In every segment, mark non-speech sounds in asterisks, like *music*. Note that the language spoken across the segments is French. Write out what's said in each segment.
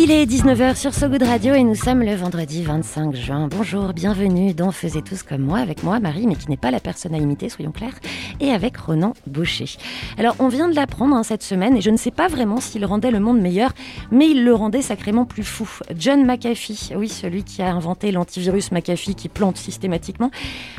Il est 19h sur So Good Radio et nous sommes le vendredi 25 juin. Bonjour, bienvenue dans Faisez tous comme moi, avec moi Marie, mais qui n'est pas la personne à imiter, soyons clairs, et avec Ronan Boucher. Alors, on vient de l'apprendre hein, cette semaine et je ne sais pas vraiment s'il rendait le monde meilleur, mais il le rendait sacrément plus fou. John McAfee, oui, celui qui a inventé l'antivirus McAfee qui plante systématiquement,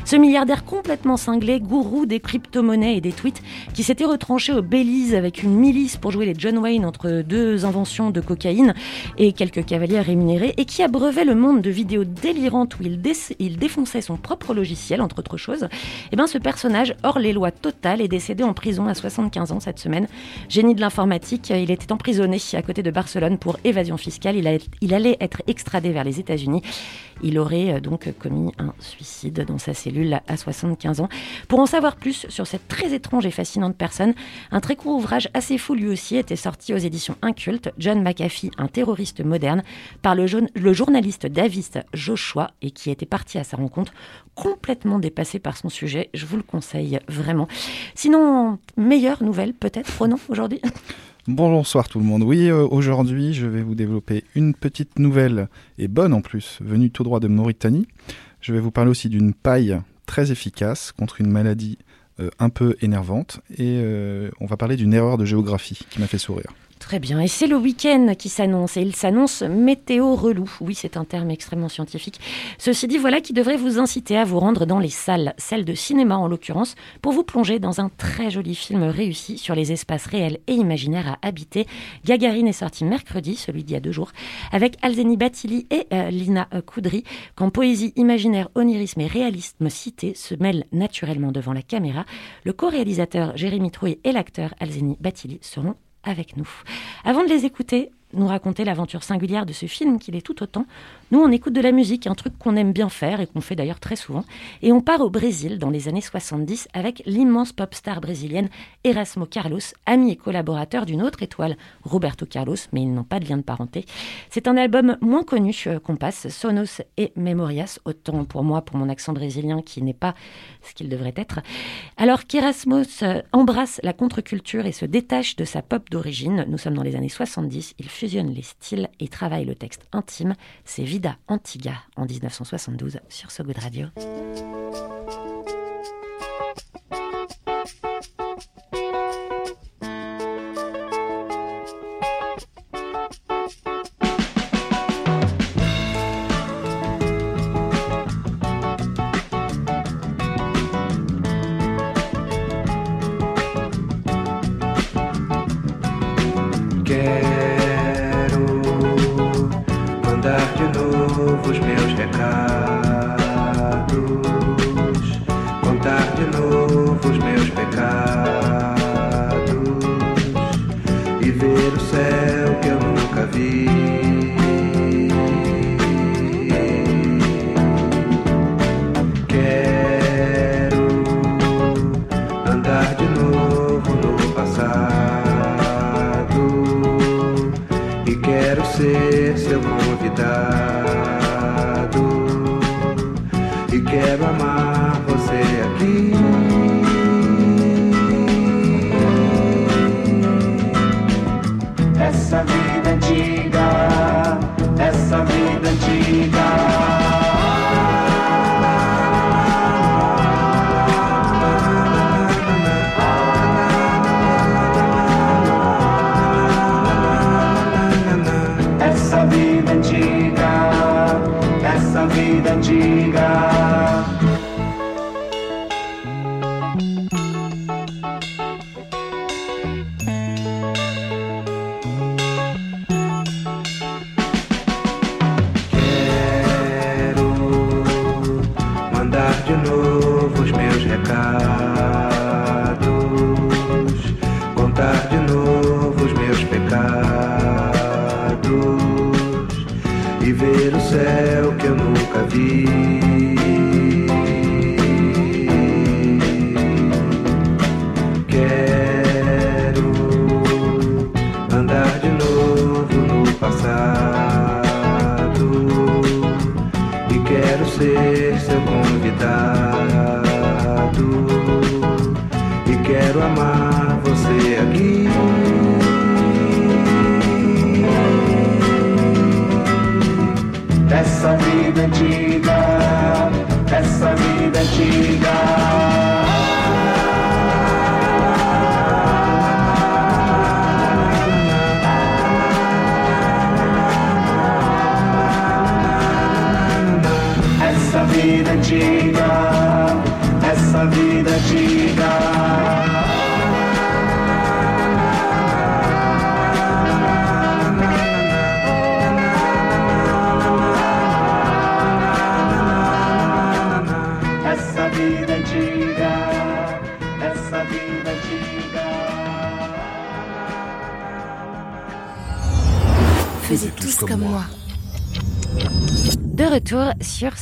ce milliardaire complètement cinglé, gourou des crypto-monnaies et des tweets, qui s'était retranché au Belize avec une milice pour jouer les John Wayne entre deux inventions de cocaïne et quelques cavaliers rémunérés et qui abreuvait le monde de vidéos délirantes où il, dé- il défonçait son propre logiciel, entre autres choses, et bien ce personnage, hors les lois totales, est décédé en prison à 75 ans cette semaine. Génie de l'informatique, il était emprisonné à côté de Barcelone pour évasion fiscale. Il allait être extradé vers les États-Unis. Il aurait euh, donc commis un suicide dans sa cellule à 75 ans. Pour en savoir plus sur cette très étrange et fascinante personne, un très court ouvrage assez fou lui aussi était sorti aux éditions Inculte, John McAfee, un terroriste moderne, par le, journaliste Davis Joshua et qui était parti à sa rencontre complètement dépassé par son sujet. Je vous le conseille vraiment. Sinon, meilleure nouvelle peut-être, Ronan, aujourd'hui? Bonsoir tout le monde. Oui, euh, aujourd'hui, je vais vous développer une petite nouvelle, et bonne en plus, venue tout droit de Mauritanie. Je vais vous parler aussi d'une paille très efficace contre une maladie euh, un peu énervante, et euh, on va parler d'une erreur de géographie qui m'a fait sourire. Très bien. Et c'est le week-end qui s'annonce. Et il s'annonce météo relou. Oui, c'est un terme extrêmement scientifique. Ceci dit, voilà qui devrait vous inciter à vous rendre dans les salles, celles de cinéma en l'occurrence, pour vous plonger dans un très joli film réussi sur les espaces réels et imaginaires à habiter. Gagarine est sorti mercredi, celui d'il y a deux jours, avec Alzeni Batili et euh, Lina euh, Koudry. Quand poésie, imaginaire, onirisme et réalisme cité se mêlent naturellement devant la caméra, le co-réalisateur Jérémy Trouille et l'acteur Alzeni Batili seront avec nous. Avant de les écouter, nous raconter l'aventure singulière de ce film qu'il est tout autant, nous on écoute de la musique, un truc qu'on aime bien faire et qu'on fait d'ailleurs très souvent, et on part au Brésil dans les années 70 avec l'immense pop star brésilienne Erasmo Carlos, ami et collaborateur d'une autre étoile, Roberto Carlos, mais ils n'ont pas de lien de parenté. C'est un album moins connu euh, qu'on passe, Sonos et Memorias, autant pour moi, pour mon accent brésilien qui n'est pas ce qu'il devrait être. Alors qu'Erasmus euh, embrasse la contre-culture et se détache de sa pop d'origine, nous sommes dans les années 70, il fusionne les styles et travaille le texte intime. C'est Vida Antiga en 1972 sur So Good Radio. Mandar de novo os meus recados,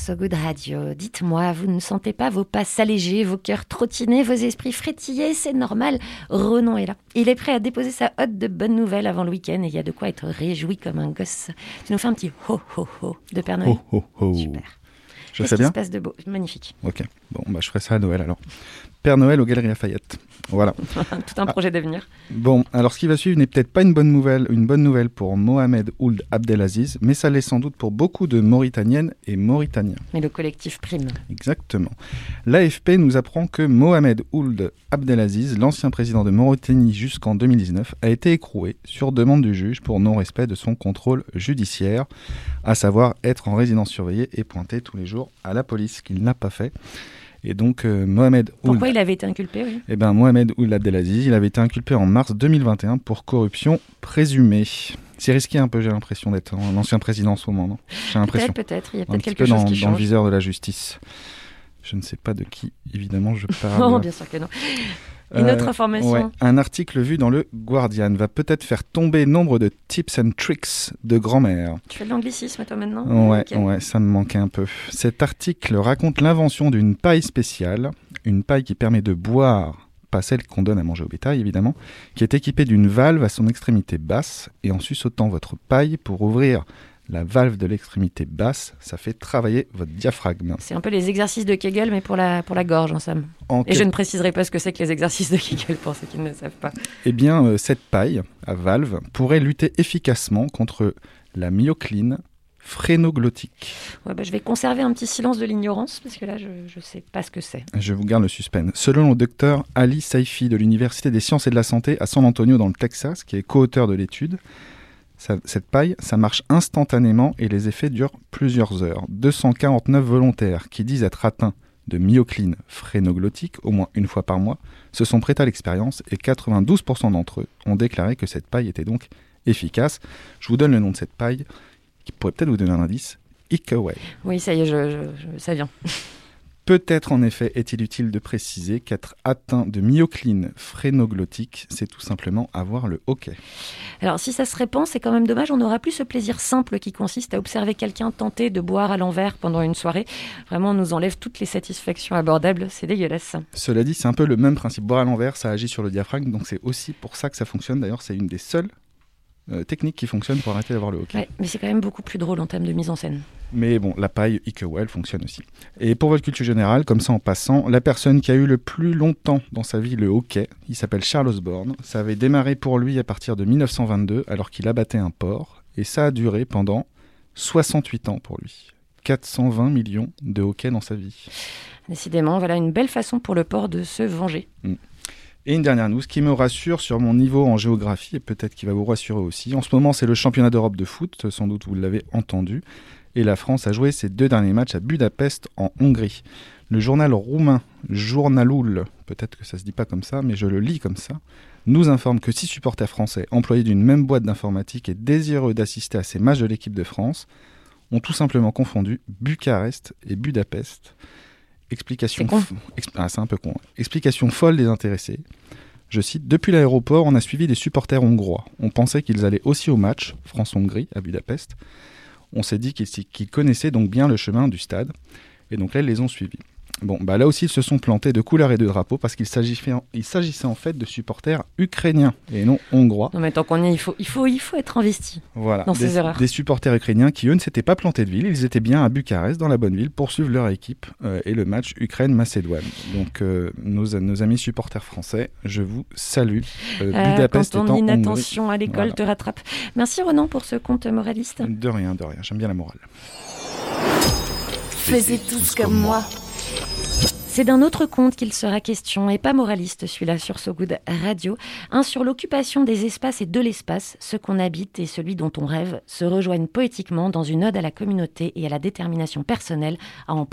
So Good Radio. Dites-moi, vous ne sentez pas vos pas s'alléger, vos cœurs trottiner, vos esprits frétiller C'est normal. Renan est là. Il est prêt à déposer sa hotte de bonnes nouvelles avant le week-end et il y a de quoi être réjoui comme un gosse. Tu nous fais un petit ho ho ho de Père Noël Ho, ho, ho. Super. Je qui bien se passe de beau? Magnifique. Ok. Bon, bah, je ferai ça à Noël alors. Père Noël aux Galeries Lafayette. Voilà. *laughs* Tout un projet d'avenir. Bon, alors ce qui va suivre n'est peut-être pas une bonne nouvelle, une bonne nouvelle pour Mohamed Ould Abdelaziz, mais ça l'est sans doute pour beaucoup de Mauritaniennes et Mauritaniens. Mais le collectif prime. Exactement. L'AFP nous apprend que Mohamed Ould Abdelaziz, l'ancien président de Mauritanie jusqu'en 2019, a été écroué sur demande du juge pour non-respect de son contrôle judiciaire, à savoir être en résidence surveillée et pointé tous les jours à la police, qu'il n'a pas fait. Et donc euh, Mohamed Ould Pourquoi il avait été inculpé oui eh ben, Mohamed Ould Abdelaziz, il avait été inculpé en mars 2021 pour corruption présumée. C'est risqué un peu, j'ai l'impression d'être un ancien président en ce moment, non J'ai l'impression. Peut-être, peut-être. Il y a peut-être quelque peu chose dans, qui dans le change. viseur de la justice. Je ne sais pas de qui, évidemment, je *laughs* parle. Non, bien sûr que non. Une Euh, autre information. ouais, un article vu dans le Guardian va peut-être faire tomber nombre de tips and tricks de grand-mère. Tu fais de l'anglicisme, toi, maintenant Ouais, ouais, ça me manquait un peu. Cet article raconte l'invention d'une paille spéciale, une paille qui permet de boire, pas celle qu'on donne à manger au bétail évidemment, qui est équipée d'une valve à son extrémité basse, et en suçotant votre paille pour ouvrir la valve de l'extrémité basse, ça fait travailler votre diaphragme. C'est un peu les exercices de Kegel, mais pour la, pour la gorge, en somme. En Et je ne préciserai pas ce que c'est que les exercices de Kegel pour ceux qui ne le savent pas. Eh bien, euh, cette paille à valve pourrait lutter efficacement contre la myocline phrénoglottique. Ouais, bah, je vais conserver un petit silence de l'ignorance, parce que là, je ne sais pas ce que c'est. Je vous garde le suspense. Selon le docteur Ali Saifi de l'Université des sciences et de la santé à San Antonio dans le Texas, qui est co-auteur de l'étude, cette paille, ça marche instantanément et les effets durent plusieurs heures. 249 volontaires qui disent être atteints de myocline phrénoglottique au moins une fois par mois se sont prêtés à l'expérience et 92% d'entre eux ont déclaré que cette paille était donc efficace. Je vous donne le nom de cette paille qui pourrait peut-être vous donner un indice. Ikaway. Oui, ça y est, ça vient. *laughs* Peut-être en effet est-il utile de préciser qu'être atteint de myocline phrénoglottique, c'est tout simplement avoir le hockey. Alors, si ça se répand, c'est quand même dommage. On n'aura plus ce plaisir simple qui consiste à observer quelqu'un tenter de boire à l'envers pendant une soirée. Vraiment, on nous enlève toutes les satisfactions abordables. C'est dégueulasse. Cela dit, c'est un peu le même principe. Boire à l'envers, ça agit sur le diaphragme, donc c'est aussi pour ça que ça fonctionne. D'ailleurs, c'est une des seules euh, techniques qui fonctionne pour arrêter d'avoir le hockey. Ouais, mais c'est quand même beaucoup plus drôle en termes de mise en scène. Mais bon, la paille Ikewell fonctionne aussi. Et pour votre culture générale, comme ça en passant, la personne qui a eu le plus longtemps dans sa vie le hockey, il s'appelle Charles Osborne. Ça avait démarré pour lui à partir de 1922, alors qu'il abattait un porc, et ça a duré pendant 68 ans pour lui. 420 millions de hockey dans sa vie. Décidément, voilà une belle façon pour le port de se venger. Et une dernière news qui me rassure sur mon niveau en géographie et peut-être qui va vous rassurer aussi. En ce moment, c'est le championnat d'Europe de foot, sans doute vous l'avez entendu. Et la France a joué ses deux derniers matchs à Budapest en Hongrie. Le journal roumain Journalul, peut-être que ça se dit pas comme ça, mais je le lis comme ça, nous informe que six supporters français employés d'une même boîte d'informatique et désireux d'assister à ces matchs de l'équipe de France ont tout simplement confondu Bucarest et Budapest. Explication C'est con. f- exp- ah, c'est un peu con. Explication folle des intéressés. Je cite Depuis l'aéroport, on a suivi des supporters hongrois. On pensait qu'ils allaient aussi au match France-Hongrie à Budapest. On s'est dit qu'ils qu'ils connaissaient donc bien le chemin du stade. Et donc là, ils les ont suivis. Bon, bah là aussi, ils se sont plantés de couleurs et de drapeaux parce qu'il s'agissait en, il s'agissait en fait de supporters ukrainiens et non hongrois. Non mais tant qu'on y est, il faut, il faut, il faut être investi. Voilà, Dans ces des, erreurs. des supporters ukrainiens qui, eux, ne s'étaient pas plantés de ville. Ils étaient bien à Bucarest, dans la bonne ville, pour suivre leur équipe euh, et le match Ukraine-Macédoine. Donc, euh, nos, nos amis supporters français, je vous salue. Euh, Euh, Budapest quand ton Hongrie. inattention à l'école Voilà. te rattrape. Merci Ronan pour ce conte moraliste. De rien, de rien. J'aime bien la morale. Faisez tous comme moi. C'est d'un autre conte qu'il sera question, et pas moraliste celui-là sur So Good Radio, un sur l'occupation des espaces et de l'espace, ce qu'on habite et celui dont on rêve, se rejoignent poétiquement dans une ode à la communauté et à la détermination personnelle à en,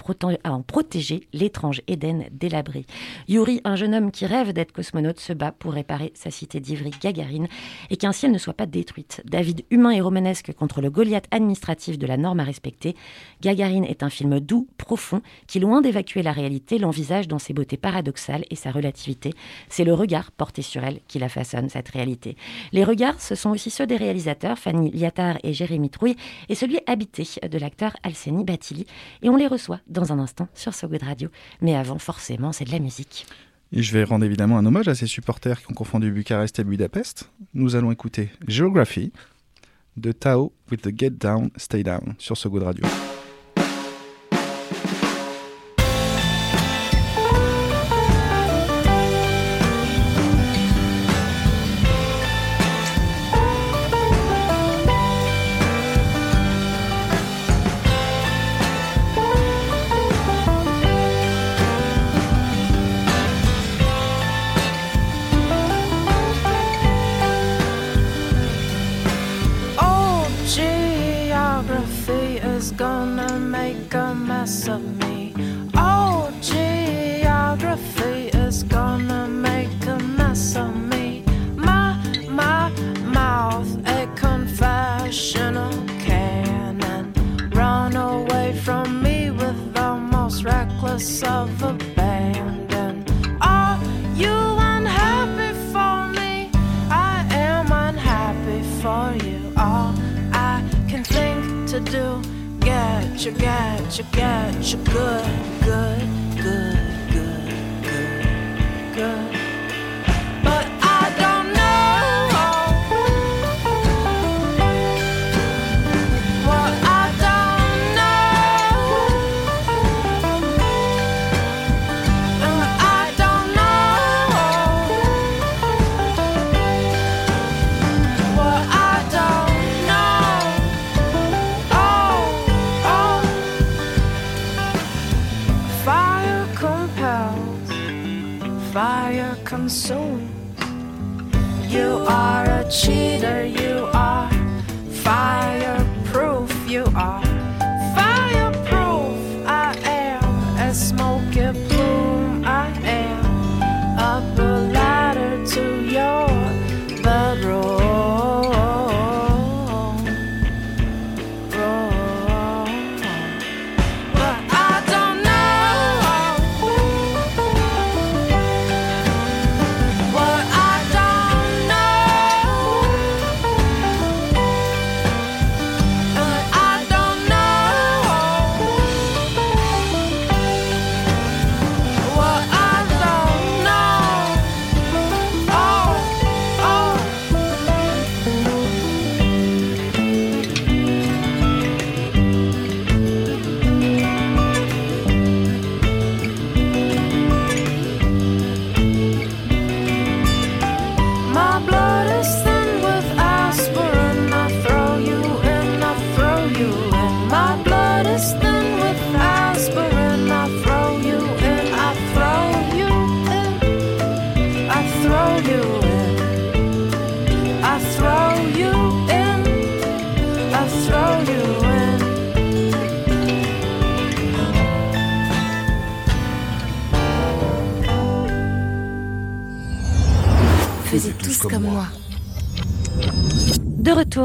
protéger l'étrange Éden délabré. Yuri, un jeune homme qui rêve d'être cosmonaute, se bat pour réparer sa cité d'Ivry Gagarine et qu'un ciel ne soit pas détruite. David humain et romanesque contre le Goliath administratif de la norme à respecter, Gagarine est un film doux, profond, qui, loin d'évacuer la réalité, l'envisage dans ses beautés paradoxales et sa relativité. C'est le regard porté sur elle qui la façonne, cette réalité. Les regards, ce sont aussi ceux des réalisateurs Fanny Liattard et Jérémy Trouille, et celui habité de l'acteur Alseni Batili. Et on les reçoit dans un instant sur So Good Radio. Mais avant, forcément, c'est de la musique. Et je vais rendre évidemment un hommage à ces supporters qui ont confondu Bucarest et Budapest. Nous allons écouter Geography de Tao with the Get Down, Stay Down sur So Good Radio. A good,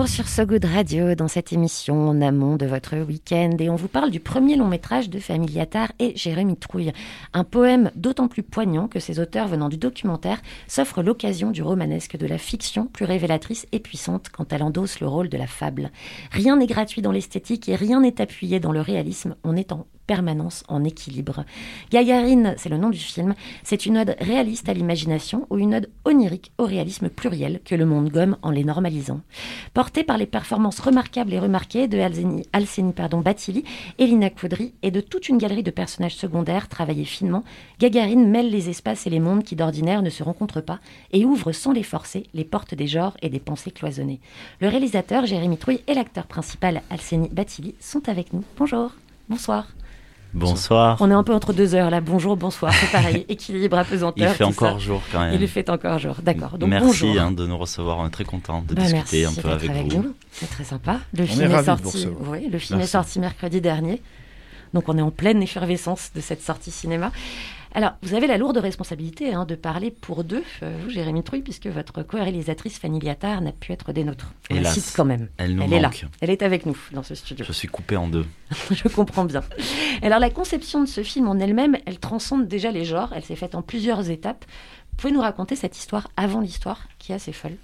retour sur So Good Radio dans cette émission en amont de votre week-end et on vous parle du premier long métrage de Famille Attard et Jérémy Trouille. Un poème d'autant plus poignant que ses auteurs venant du documentaire s'offrent l'occasion du romanesque de la fiction plus révélatrice et puissante quand elle endosse le rôle de la fable. Rien n'est gratuit dans l'esthétique et rien n'est appuyé dans le réalisme. On est en permanence en équilibre. Gagarine, c'est le nom du film, c'est une ode réaliste à l'imagination ou une ode onirique au réalisme pluriel que le monde gomme en les normalisant. Porté par les performances remarquables et remarquées de Alzeni, Alceni pardon, Batili, Elina Coudry et de toute une galerie de personnages secondaires travaillés finement, Gagarine mêle les espaces et les mondes qui d'ordinaire ne se rencontrent pas et ouvre sans les forcer les portes des genres et des pensées cloisonnées. Le réalisateur Jérémy Trouille et l'acteur principal Alceni Batili sont avec nous. Bonjour, bonsoir. Bonsoir. On est un peu entre deux heures là. Bonjour, bonsoir. C'est pareil. *laughs* Équilibre, apesanteur. Il fait encore ça. jour quand même. Il fait encore jour. D'accord. Donc merci bonjour. hein, de nous recevoir. On est très content de Bah, discuter merci un peu avec, avec vous. nous. C'est très sympa. Le On film est sorti. Oui, le film Merci. est sorti mercredi dernier. Donc on est en pleine effervescence de cette sortie cinéma. Alors, vous avez la lourde responsabilité hein, de parler pour deux, euh, vous, Jérémy Trouille, puisque votre co-réalisatrice Fanny Liattard n'a pu être des nôtres. On la cite quand même. Elle nous Elle est là. Elle est avec nous dans ce studio. Je suis coupé en deux. *laughs* Je comprends bien. Alors la conception de ce film en elle-même, elle transcende déjà les genres, elle s'est faite en plusieurs étapes. Vous pouvez nous raconter cette histoire avant l'histoire qui est assez folle?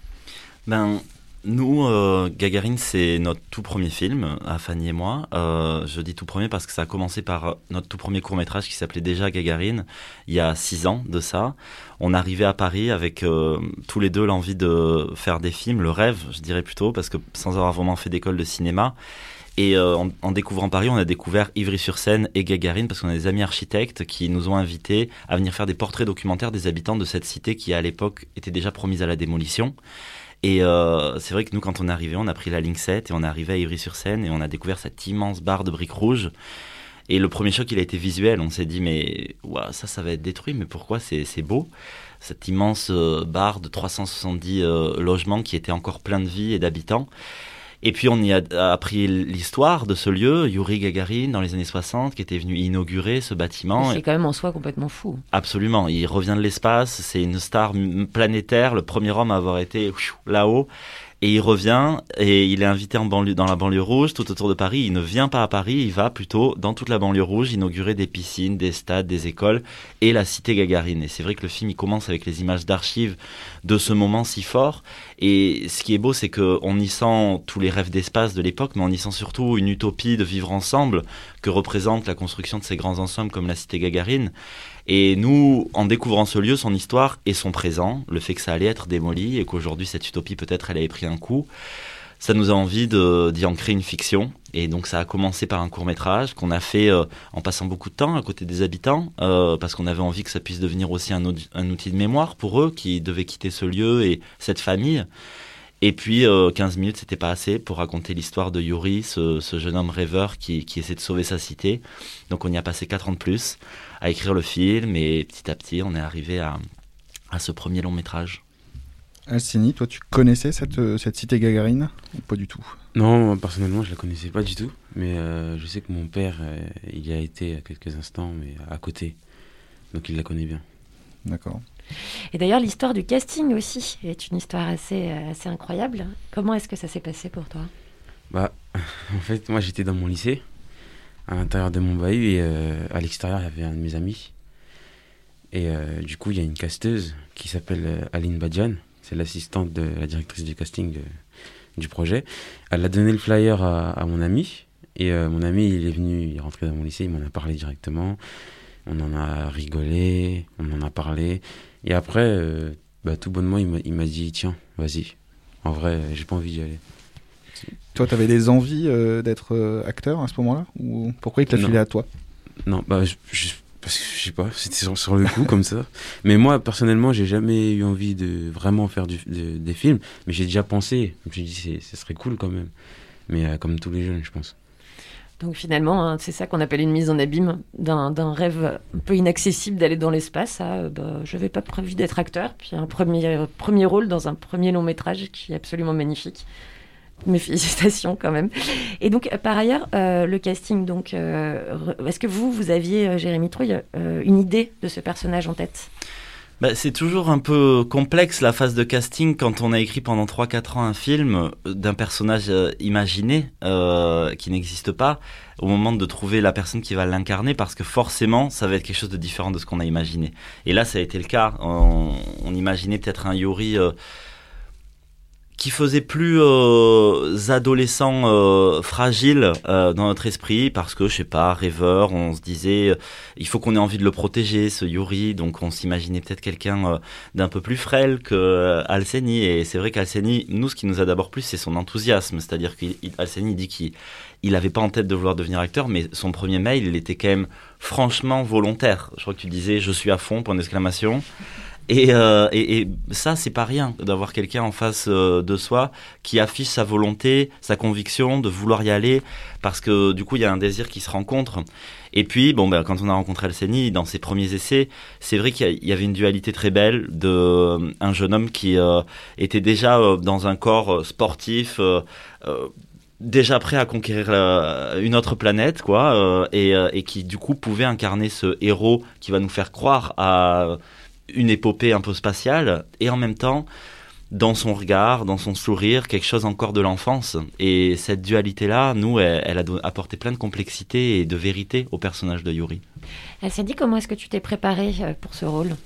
Ben, nous, euh, Gagarine, c'est notre tout premier film, à Fanny et moi. Euh, je dis tout premier parce que ça a commencé par notre tout premier court-métrage qui s'appelait déjà Gagarine, il y a six ans de ça. On arrivait à Paris avec euh, tous les deux l'envie de faire des films, le rêve, je dirais plutôt, parce que sans avoir vraiment fait d'école de cinéma. Et euh, en, en découvrant Paris, on a découvert Ivry-sur-Seine et Gagarine parce qu'on a des amis architectes qui nous ont invités à venir faire des portraits documentaires des habitants de cette cité qui, à l'époque, était déjà promise à la démolition. Et euh, c'est vrai que nous, quand on est arrivé, on a pris la ligne 7 et on est arrivé à Ivry-sur-Seine et on a découvert cette immense barre de briques rouges. Et le premier choc, il a été visuel. On s'est dit, mais ouah, ça, ça va être détruit, mais pourquoi c'est c'est beau? Cette immense euh, barre de 370 euh, logements qui était encore plein de vie et d'habitants. Et puis on y a a appris l'histoire de ce lieu, Yuri Gagarin, dans les années 60, qui était venu inaugurer ce bâtiment. C'est quand même en soi complètement fou. Absolument, il revient de l'espace, c'est une star planétaire, le premier homme à avoir été là-haut. Et il revient et il est invité en banlieue, dans la banlieue rouge, tout autour de Paris. Il ne vient pas à Paris, il va plutôt dans toute la banlieue rouge inaugurer des piscines, des stades, des écoles et la cité Gagarine. Et c'est vrai que le film il commence avec les images d'archives de ce moment si fort. Et ce qui est beau, c'est qu'on y sent tous les rêves d'espace de l'époque, mais on y sent surtout une utopie de vivre ensemble que représente la construction de ces grands ensembles comme la cité Gagarine. Et nous, en découvrant ce lieu, son histoire et son présent, le fait que ça allait être démoli et qu'aujourd'hui cette utopie peut-être elle avait pris un coup, ça nous a envie d'y ancrer une fiction. Et donc ça a commencé par un court métrage qu'on a fait euh, en passant beaucoup de temps à côté des habitants, euh, parce qu'on avait envie que ça puisse devenir aussi un, outil de mémoire pour eux qui devaient quitter ce lieu et cette famille. Et puis euh, 15 minutes, c'était pas assez pour raconter l'histoire de Yuri, ce, ce jeune homme rêveur qui, qui essaie de sauver sa cité. Donc on y a passé 4 ans de plus à écrire le film et petit à petit, on est arrivé à, à ce premier long métrage. Alcini, toi, tu connaissais cette, euh, cette cité Gagarine Ou Pas du tout? Non, moi, personnellement, je la connaissais pas du tout. Mais euh, je sais que mon père, euh, il y a été à quelques instants, mais à côté. Donc il la connaît bien. D'accord. Et d'ailleurs, l'histoire du casting aussi est une histoire assez, assez incroyable. Comment est-ce que ça s'est passé pour toi? Bah, *laughs* en fait, moi, j'étais dans mon lycée, à l'intérieur de mon bahut, et euh, à l'extérieur, il y avait un de mes amis. Et euh, du coup, il y a une casteuse qui s'appelle euh, Aline Badjan. C'est l'assistante de la directrice du casting du projet. Elle a donné le flyer à, mon ami. Et mon ami, il est venu, il est rentré dans mon lycée, il m'en a parlé directement. On en a rigolé, on en a parlé. Et après, bah, tout bonnement, il m'a- dit Tiens, vas-y. En vrai, j'ai pas envie d'y aller. Toi, t'avais des envies euh, d'être euh, acteur à ce moment-là Ou pourquoi il Non. filé à toi? Non, bah, je, je- parce que je sais pas, c'était sur, sur le coup comme ça. Mais moi, personnellement, j'ai jamais eu envie de vraiment faire du, de- des films. Mais j'ai déjà pensé. Je me suis dit, c'est- ce serait cool quand même. Mais euh, comme tous les jeunes, je pense. Donc finalement, hein, c'est ça qu'on appelle une mise en abîme d'un rêve un peu inaccessible d'aller dans l'espace. euh, bah, je n'avais pas prévu d'être acteur, puis un premier, premier rôle dans un premier long métrage qui est absolument magnifique. Mes félicitations quand même. Et donc euh, par ailleurs, euh, le casting, donc, euh, est-ce que vous, vous aviez, Jérémy Trouille, une idée de ce personnage en tête? Bah, c'est toujours un peu complexe la phase de casting quand on a écrit pendant 3-4 ans un film d'un personnage imaginé qui n'existe pas au moment de trouver la personne qui va l'incarner parce que forcément ça va être quelque chose de différent de ce qu'on a imaginé. Et là ça a été le cas. On, on imaginait peut-être un Yuri qui faisait plus euh, adolescent euh, fragile euh, dans notre esprit parce que je sais pas rêveur on se disait euh, il faut qu'on ait envie de le protéger ce Yuri. Donc on s'imaginait peut-être quelqu'un euh, d'un peu plus frêle que euh, Alseni et c'est vrai qu'Alseni nous ce qui nous a d'abord plu c'est son enthousiasme. C'est-à-dire qu'Alseni dit qu'il il avait pas en tête de vouloir devenir acteur mais son premier mail il était quand même franchement volontaire. Je crois que tu disais je suis à fond point d'exclamation et, euh, et, ça, c'est pas rien d'avoir quelqu'un en face euh, de soi qui affiche sa volonté, sa conviction de vouloir y aller, parce que du coup, il y a un désir qui se rencontre. Et puis, bon, ben, quand on a rencontré Alseni dans ses premiers essais, c'est vrai qu'il y avait une dualité très belle de euh, un jeune homme qui était déjà dans un corps sportif. déjà prêt à conquérir une autre planète, quoi, et qui du coup pouvait incarner ce héros qui va nous faire croire à une épopée un peu spatiale, et en même temps, dans son regard, dans son sourire, quelque chose encore de l'enfance. Et cette dualité-là, nous, elle, elle a apporté plein de complexité et de vérité au personnage de Yuri. Elle s'est dit comment est-ce que tu t'es préparé euh, pour ce rôle?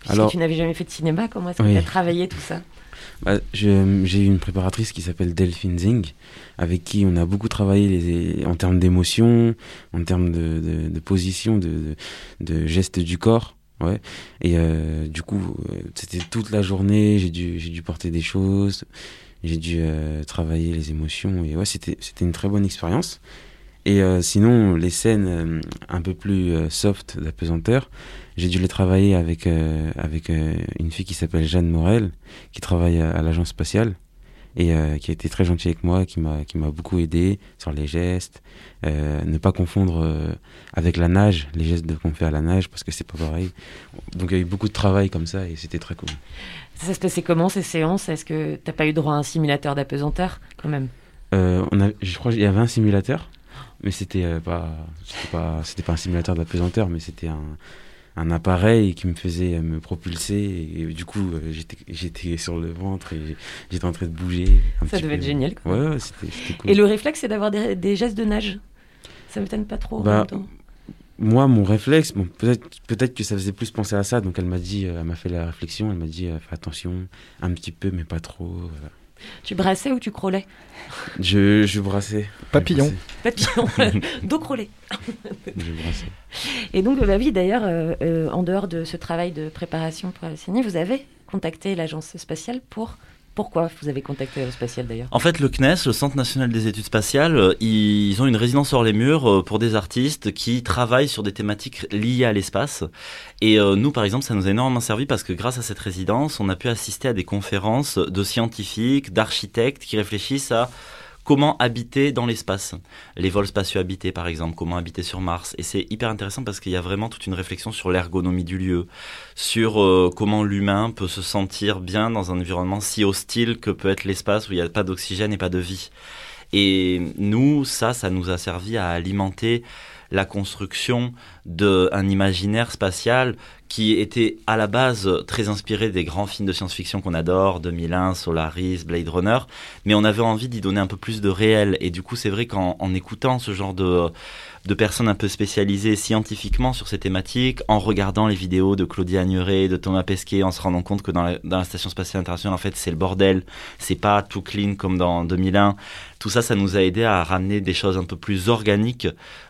Puisque Alors- tu n'avais jamais fait de cinéma, comment est-ce que Oui. tu as travaillé tout ça? Bah, J'ai eu une préparatrice qui s'appelle Delphine Zing, avec qui on a beaucoup travaillé les- en termes d'émotion, en termes de, de, de position, de, de, de gestes du corps. Ouais. Et euh, du coup, euh, c'était toute la journée, j'ai dû, j'ai dû porter des choses, j'ai dû euh, travailler les émotions. Et ouais, c'était c'était une très bonne expérience. Et sinon, les scènes un peu plus soft d'apesanteur, j'ai dû les travailler avec, avec une fille qui s'appelle Jeanne Morel, qui travaille à l'agence spatiale et euh, qui a été très gentille avec moi, qui m'a qui m'a beaucoup aidé sur les gestes, euh, ne pas confondre euh, avec la nage, les gestes qu'on fait à la nage parce que c'est pas pareil. Donc il y a eu beaucoup de travail comme ça et c'était très cool. Ça se passait comment ces séances? Est-ce que t'as pas eu droit à un simulateur d'apesanteur quand même? On a, je crois qu'il y avait un simulateur, mais c'était pas, c'était pas, c'était pas un simulateur d'apesanteur, mais c'était un, un appareil qui me faisait me propulser et, du coup euh, j'étais, sur le ventre et j'étais en train de bouger. un Ça petit devait peu. être génial, Ouais, cool. Et le réflexe, c'est d'avoir des, des gestes de nage Ça m'étonne pas trop. en Bah, même temps. moi, mon réflexe, bon, peut-être, peut-être que ça faisait plus penser à ça. Donc, elle m'a dit, euh, elle m'a fait la réflexion. Elle m'a dit, euh, fais attention, un petit peu, mais pas trop. voilà. Tu brassais ou tu crawlais Je, je brassais. Papillon. Papillon, *laughs* dos crawlé. Je brassais. Et donc, bah oui, d'ailleurs, euh, euh, en dehors de ce travail de préparation pour la CNI, vous avez contacté l'agence spatiale pour. Pourquoi vous avez contacté l'agence spatiale d'ailleurs? En fait, le CNES, le Centre national des études spatiales, euh, ils ont une résidence sur les murs euh, pour des artistes qui travaillent sur des thématiques liées à l'espace. Et euh, nous, par exemple, ça nous a énormément servi parce que grâce à cette résidence, on a pu assister à des conférences de scientifiques, d'architectes qui réfléchissent à comment habiter dans l'espace? Les vols spatiaux habités, par exemple, comment habiter sur Mars? Et c'est hyper intéressant parce qu'il y a vraiment toute une réflexion sur l'ergonomie du lieu, sur euh, comment l'humain peut se sentir bien dans un environnement si hostile que peut être l'espace où il n'y a pas d'oxygène et pas de vie. Et nous, ça, ça nous a servi à alimenter la construction d'un imaginaire spatial qui était à la base très inspiré des grands films de science-fiction qu'on adore, 2001, Solaris, Blade Runner, mais on avait envie d'y donner un peu plus de réel. Et du coup, c'est vrai qu'en en écoutant ce genre de, de personnes un peu spécialisées scientifiquement sur ces thématiques, en regardant les vidéos de Claudia Agnuret, de Thomas Pesquet, en se rendant compte que dans la, Station Spatiale Internationale, en fait, c'est le bordel, c'est pas tout clean comme dans 2001. Tout ça, ça nous a aidé à ramener des choses un peu plus organiques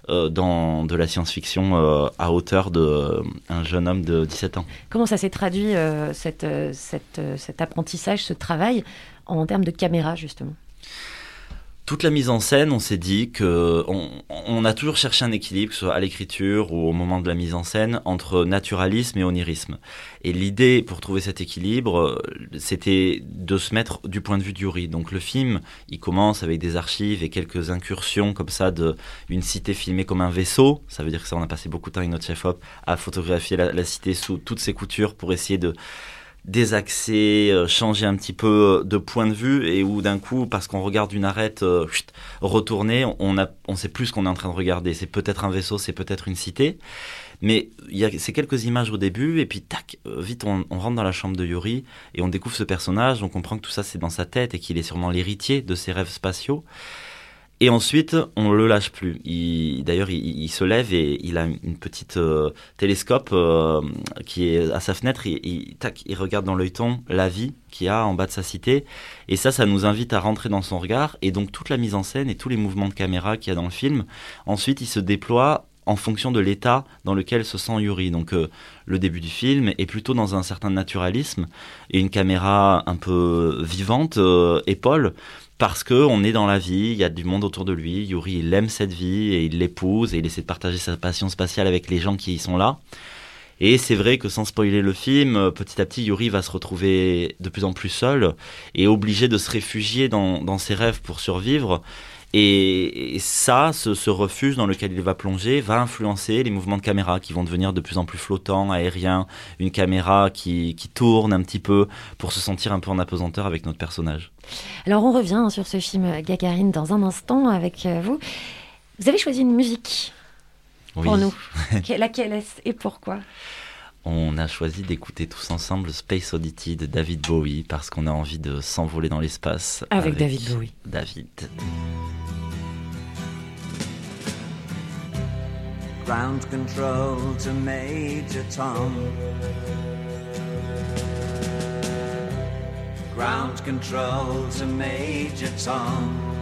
euh, dans de la science-fiction euh, à hauteur de euh, un jeune homme de 17 ans. Comment ça s'est traduit, cet apprentissage, ce travail, en termes de caméra, justement? Toute la mise en scène, on s'est dit que on, a toujours cherché un équilibre, que ce soit à l'écriture ou au moment de la mise en scène, entre naturalisme et onirisme. Et l'idée pour trouver cet équilibre, euh, c'était de se mettre du point de vue d'Yuri. Donc le film, il commence avec des archives et quelques incursions comme ça de cité filmée comme un vaisseau. Ça veut dire que ça, on a passé beaucoup de temps avec notre chef-op à photographier la cité sous toutes ses coutures pour essayer de désaxer, euh, changer un petit peu de point de vue et où d'un coup, parce qu'on regarde une arête euh, chut, retourner, on a, on sait plus ce qu'on est en train de regarder. C'est peut-être un vaisseau, c'est peut-être une cité. Mais il y a ces quelques images au début, et puis tac, euh, vite on, on rentre dans la chambre de Yuri, et on découvre ce personnage, on comprend que tout ça c'est dans sa tête, et qu'il est sûrement l'héritier de ses rêves spatiaux. Et ensuite, on le lâche plus. Il- D'ailleurs, il, se lève et il a une petite euh, télescope euh, qui est à sa fenêtre. Il, regarde dans l'œilleton la vie qu'il a en bas de sa cité. Et ça, ça nous invite à rentrer dans son regard. Et donc, toute la mise en scène et tous les mouvements de caméra qu'il y a dans le film, ensuite, il se déploie en fonction de l'état dans lequel se sent Yuri. Donc, euh, le début du film est plutôt dans un certain naturalisme et une caméra un peu vivante, euh, épaule, parce que on est dans la vie, il y a du monde autour de lui. Yuri, il aime cette vie et il l'épouse et il essaie de partager sa passion spatiale avec les gens qui y sont là. Et c'est vrai que sans spoiler le film, petit à petit, Yuri va se retrouver de plus en plus seul et obligé de se réfugier dans ses rêves pour survivre. Et, et ça, ce, ce refuge dans lequel il va plonger, va influencer les mouvements de caméra qui vont devenir de plus en plus flottants, aériens, une caméra qui, qui tourne un petit peu pour se sentir un peu en apesanteur avec notre personnage. Alors on revient sur ce film Gagarine dans un instant avec euh, vous. Vous avez choisi une musique pour nous. *laughs* Que- Laquelle est-ce et pourquoi? On a choisi d'écouter tous ensemble Space Oddity de David Bowie parce qu'on a envie de s'envoler dans l'espace Avec David Bowie. David. Ground control to Major Tom. Ground control to Major Tom.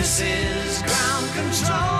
This is ground control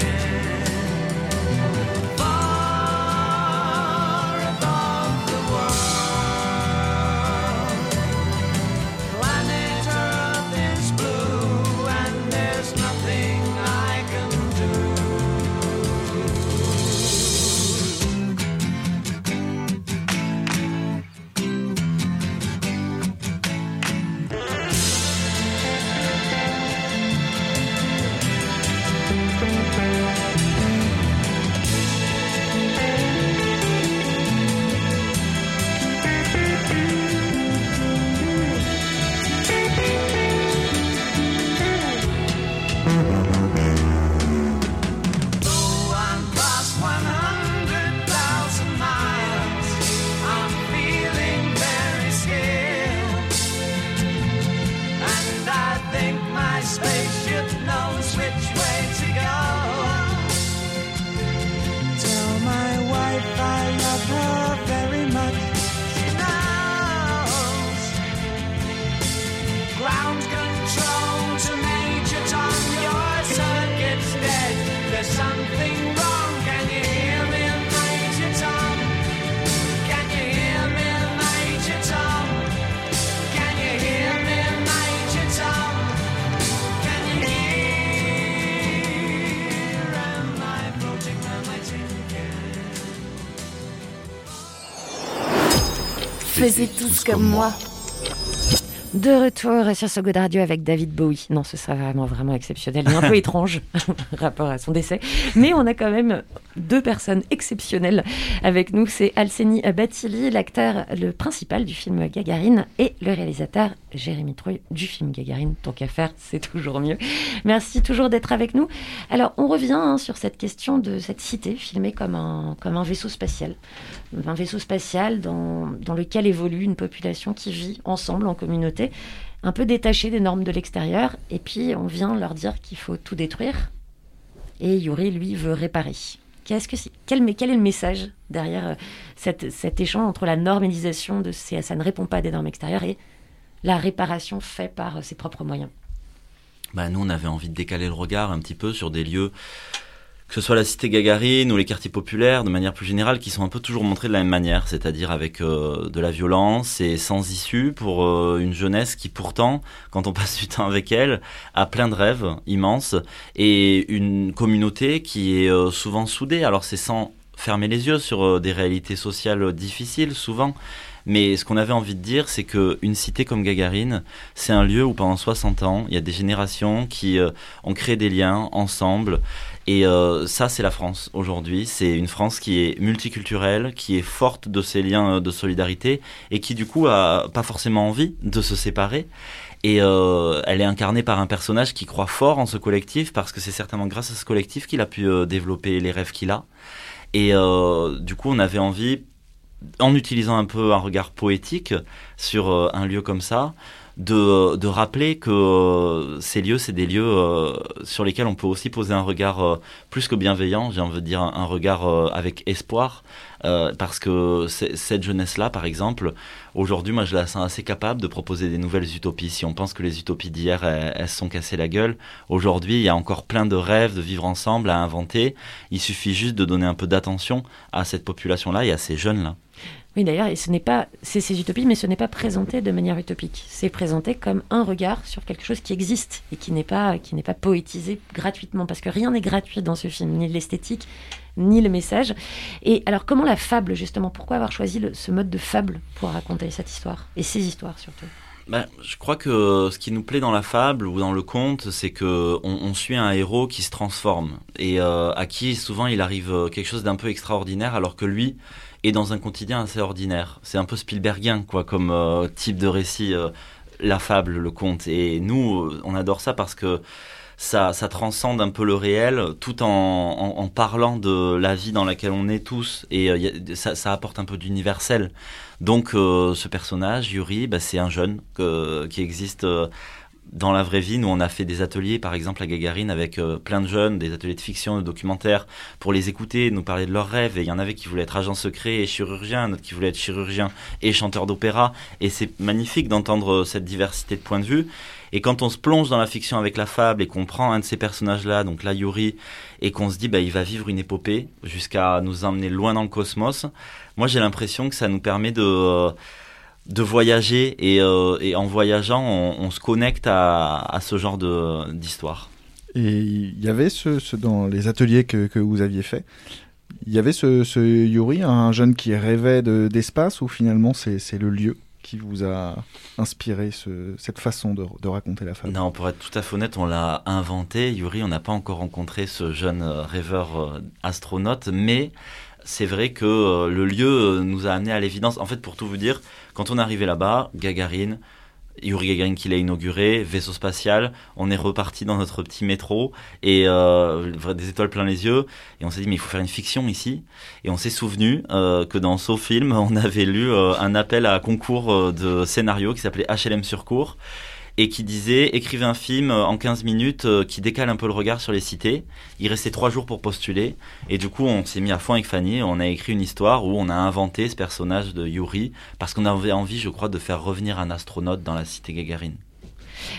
Tous comme moi. De retour sur Good Radio avec David Bowie. Non, ce sera vraiment, vraiment exceptionnel et un peu *laughs* étrange *laughs* rapport à son décès. Mais on a quand même deux personnes exceptionnelles avec nous. C'est Alseni Batili, l'acteur, le principal du film Gagarine et le réalisateur Jérémy Troy du film Gagarine. Tant qu'à faire, c'est toujours mieux. Merci toujours d'être avec nous. Alors, on revient hein, sur cette question de cette cité filmée comme un, comme un vaisseau spatial. Un vaisseau spatial dans, dans lequel évolue une population qui vit ensemble en communauté un peu détachée des normes de l'extérieur, et puis on vient leur dire qu'il faut tout détruire, et Yuri, lui, veut réparer. Qu'est-ce que c'est? Quel, quel est le message derrière euh, cet échange entre la normalisation de ces, ça ne répond pas à des normes extérieures et la réparation faite par euh, ses propres moyens Bah, nous, on avait envie de décaler le regard un petit peu sur des lieux, que ce soit la cité Gagarine ou les quartiers populaires, de manière plus générale, qui sont un peu toujours montrés de la même manière, c'est-à-dire avec euh, de la violence et sans issue pour euh, une jeunesse qui pourtant, quand on *laughs* passe du temps avec elle, a plein de rêves immenses et une communauté qui est souvent soudée. Alors c'est sans fermer les yeux sur des réalités sociales difficiles souvent. Mais ce qu'on avait envie de dire, c'est que une cité comme Gagarine, c'est un lieu où pendant 60 ans, il y a des générations qui euh, ont créé des liens ensemble. Et euh, ça, c'est la France aujourd'hui. C'est une France qui est multiculturelle, qui est forte de ces liens euh, de solidarité et qui du coup a pas forcément envie de se séparer. Et elle est incarnée par un personnage qui croit fort en ce collectif parce que c'est certainement grâce à ce collectif qu'il a pu développer les rêves qu'il a. Et du coup, on avait envie, en utilisant un peu un regard poétique sur euh, un lieu comme ça, de, de rappeler que euh, ces lieux, c'est des lieux euh, sur lesquels on peut aussi poser un regard plus que bienveillant, j'ai envie de dire un, regard avec espoir, parce que cette jeunesse-là, par exemple, aujourd'hui, moi, je la sens assez capable de proposer des nouvelles utopies. Si on pense que les utopies d'hier, elles se sont cassées la gueule, aujourd'hui, il y a encore plein de rêves de vivre ensemble à inventer. Il suffit juste de donner un peu d'attention à cette population-là et à ces jeunes-là. Oui, d'ailleurs, ce n'est pas, c'est ces utopies, mais ce n'est pas présenté de manière utopique. C'est présenté comme un regard sur quelque chose qui existe et qui n'est pas, qui n'est pas poétisé gratuitement, parce que rien n'est gratuit dans ce film, ni l'esthétique, ni le message. Et alors, comment la fable, justement, pourquoi avoir choisi ce mode de fable pour raconter cette histoire et ces histoires surtout? Ben, je crois que ce qui nous plaît dans la fable ou dans le conte, c'est que on, suit un héros qui se transforme et euh, à qui souvent il arrive quelque chose d'un peu extraordinaire, alors que lui est dans un quotidien assez ordinaire. C'est un peu Spielbergien, quoi, comme euh, type de récit, euh, la fable, le conte. Et nous, euh, on adore ça parce que ça, transcende un peu le réel, tout en, en, parlant de la vie dans laquelle on est tous, et ça, apporte un peu d'universel. Donc ce personnage, Yuri, bah, c'est un jeune qui existe dans la vraie vie. Nous, on a fait des ateliers, par exemple à Gagarine, avec euh, plein de jeunes, des ateliers de fiction, de documentaires, pour les écouter, nous parler de leurs rêves. Et il y en avait qui voulaient être agent secret et chirurgien, d'autres qui voulaient être chirurgien et chanteur d'opéra. Et c'est magnifique d'entendre euh, cette diversité de points de vue. Et quand on se plonge dans la fiction avec la fable et qu'on prend un de ces personnages-là, donc là Yuri, et qu'on se dit bah il va vivre une épopée jusqu'à nous emmener loin dans le cosmos, moi j'ai l'impression que ça nous permet de euh, de voyager et, euh, et en voyageant on, on se connecte à, à ce genre de d'histoire. Et il y avait ce, ce- dans les ateliers que, que vous aviez fait, il y avait ce, ce Yuri, un jeune qui rêvait de- d'espace, ou finalement c'est c'est le lieu qui vous a inspiré ce- cette façon de, de raconter la fable? Non, pour être tout à fait honnête, on l'a inventé. Yuri, on n'a pas encore rencontré ce jeune euh, rêveur euh, astronaute, mais c'est vrai que le lieu nous a amené à l'évidence. En fait, pour tout vous dire, quand on est arrivé là-bas, Gagarine, Yuri Gagarin qui l'a inauguré, vaisseau spatial, on est reparti dans notre petit métro et euh, des étoiles plein les yeux. Et on s'est dit mais il faut faire une fiction ici. Et on s'est souvenu euh, que dans ce film *laughs* on avait lu euh, un appel à concours de scénario qui s'appelait HLM sur cours et qui disait écrivez un film euh, en 15 minutes euh, qui décale un peu le regard sur les cités. Il restait trois jours pour postuler et du coup on s'est mis à fond avec Fanny, on a écrit une histoire où on a inventé ce personnage de Yuri parce qu'on avait envie je crois de faire revenir un astronaute dans la cité Gagarine.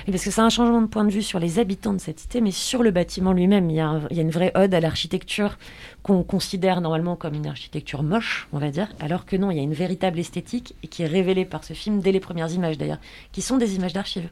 Parce que c'est un changement de point de vue sur les habitants de cette cité, mais sur le bâtiment lui-même. Il, y a une vraie ode à l'architecture qu'on considère normalement comme une architecture moche, on va dire, alors que non, il y a une véritable esthétique qui est révélée par ce film dès les premières images d'ailleurs, qui sont des images d'archives.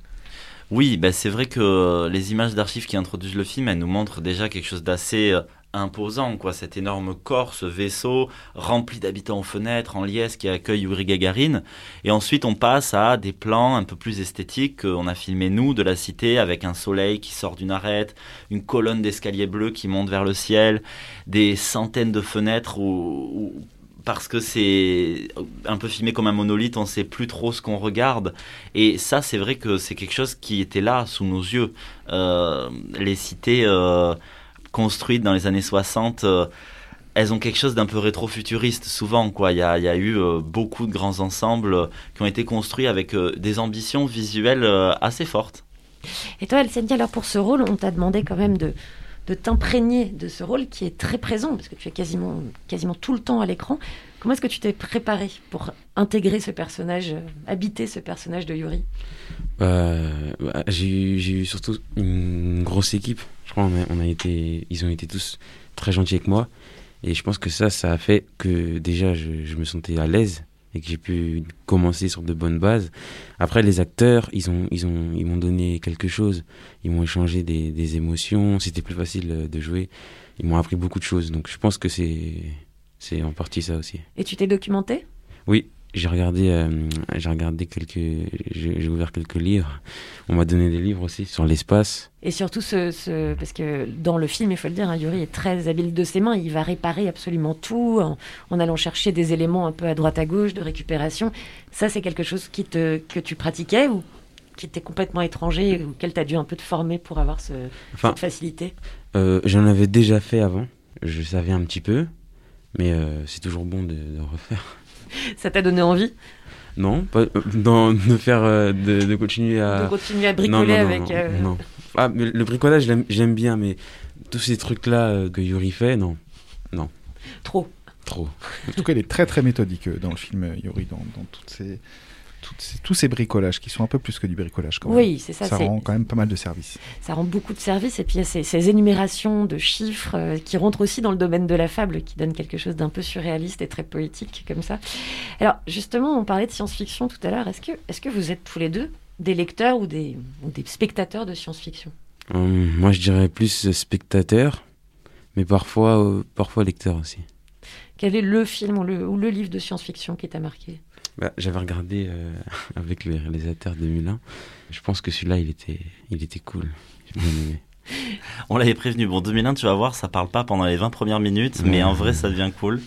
Oui, bah c'est vrai que les images d'archives qui introduisent le film, elles nous montrent déjà quelque chose d'assez euh, imposant, quoi. Cet énorme corps, ce vaisseau rempli d'habitants aux fenêtres, en liesse, qui accueille Yuri Gagarin. Et ensuite, on passe à des plans un peu plus esthétiques qu'on a filmé nous de la cité, avec un soleil qui sort d'une arête, une colonne d'escalier bleu qui monte vers le ciel, des centaines de fenêtres où- où parce que c'est un peu filmé comme un monolithe, on sait plus trop ce qu'on regarde. Et ça, c'est vrai que c'est quelque chose qui était là, sous nos yeux. Euh, les cités euh, construites dans les années 60, euh, elles ont quelque chose d'un peu rétro-futuriste, souvent. Il y a, eu beaucoup de grands ensembles qui ont été construits avec des ambitions visuelles assez fortes. Et toi, Elsenia, alors pour ce rôle, on t'a demandé quand même de, de t'imprégner de ce rôle qui est très présent, parce que tu es quasiment, quasiment tout le temps à l'écran. Comment est-ce que tu t'es préparé pour intégrer ce personnage, euh, habiter ce personnage de Yuri? Bah, bah, j'ai eu, surtout une grosse équipe. Je crois on a, été, ils ont été tous très gentils avec moi. Et je pense que ça, ça a fait que déjà je me sentais à l'aise et que j'ai pu commencer sur de bonnes bases. Après, les acteurs, ils ont, ils ont, ils m'ont donné quelque chose. Ils m'ont échangé des, des émotions. C'était plus facile euh, de jouer. Ils m'ont appris beaucoup de choses. Donc, je pense que c'est, c'est en partie ça aussi. Et tu t'es documenté? Oui, j'ai regardé, euh, j'ai regardé quelques, j'ai ouvert quelques livres. On m'a donné des livres aussi sur l'espace. Et surtout, ce, ce- parce que dans le film, il faut le dire, hein, Yuri est très habile de ses mains. Il va réparer absolument tout en, en allant chercher des éléments un peu à droite à gauche de récupération. Ça, c'est quelque chose qui te, que tu pratiquais ou qui était complètement étranger, ou auquel tu as dû un peu te former pour avoir ce, Enfin, cette facilité? Euh, J'en avais déjà fait avant. Je savais un petit peu, mais euh, c'est toujours bon de, de refaire. Ça t'a donné envie Non, pas, euh, dans- de faire, euh, de, de continuer à. De continuer à bricoler Non, non, non, avec, non, euh, non. Ah, mais le bricolage, j'aime- bien, mais tous ces trucs-là euh, que Yuri fait, non, non. Trop. Trop. En tout cas, il est très très méthodique dans le film Yuri, dans, dans toutes ces, ces- tous ces bricolages qui sont un peu plus que du bricolage. Quand même. Oui, c'est ça, Ça c'est- rend quand même pas mal de services. Ça rend beaucoup de services. Et puis, il y a ces, ces énumérations de chiffres euh, qui rentrent aussi dans le domaine de la fable, qui donnent quelque chose d'un peu surréaliste et très poétique, comme ça. Alors, justement, on parlait de science-fiction tout à l'heure. Est-ce que, est que vous êtes tous les deux des lecteurs ou des, ou des spectateurs de science-fiction? Hum, moi, je dirais plus spectateur, mais parfois, euh, parfois lecteur aussi. Quel est le film ou le, ou le livre de science-fiction qui t'a marqué? Bah, J'avais regardé euh, *laughs* avec le réalisateur 2001. Je pense que celui-là, il était, il était cool. J'ai bien aimé. On l'avait prévenu. Bon, 2001, tu vas voir, ça parle pas pendant les 20 premières minutes, mais en vrai, ça devient cool.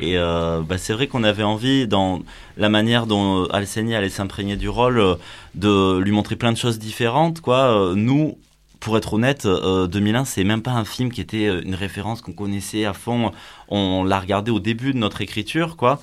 Et euh, bah, c'est vrai qu'on avait envie, dans la manière dont Alseni allait s'imprégner du rôle, euh, de lui montrer plein de choses différentes. Quoi. Nous, pour être honnête, euh, 2001, c'est même pas un film qui était une référence qu'on connaissait à fond. On l'a regardé au début de notre écriture, quoi.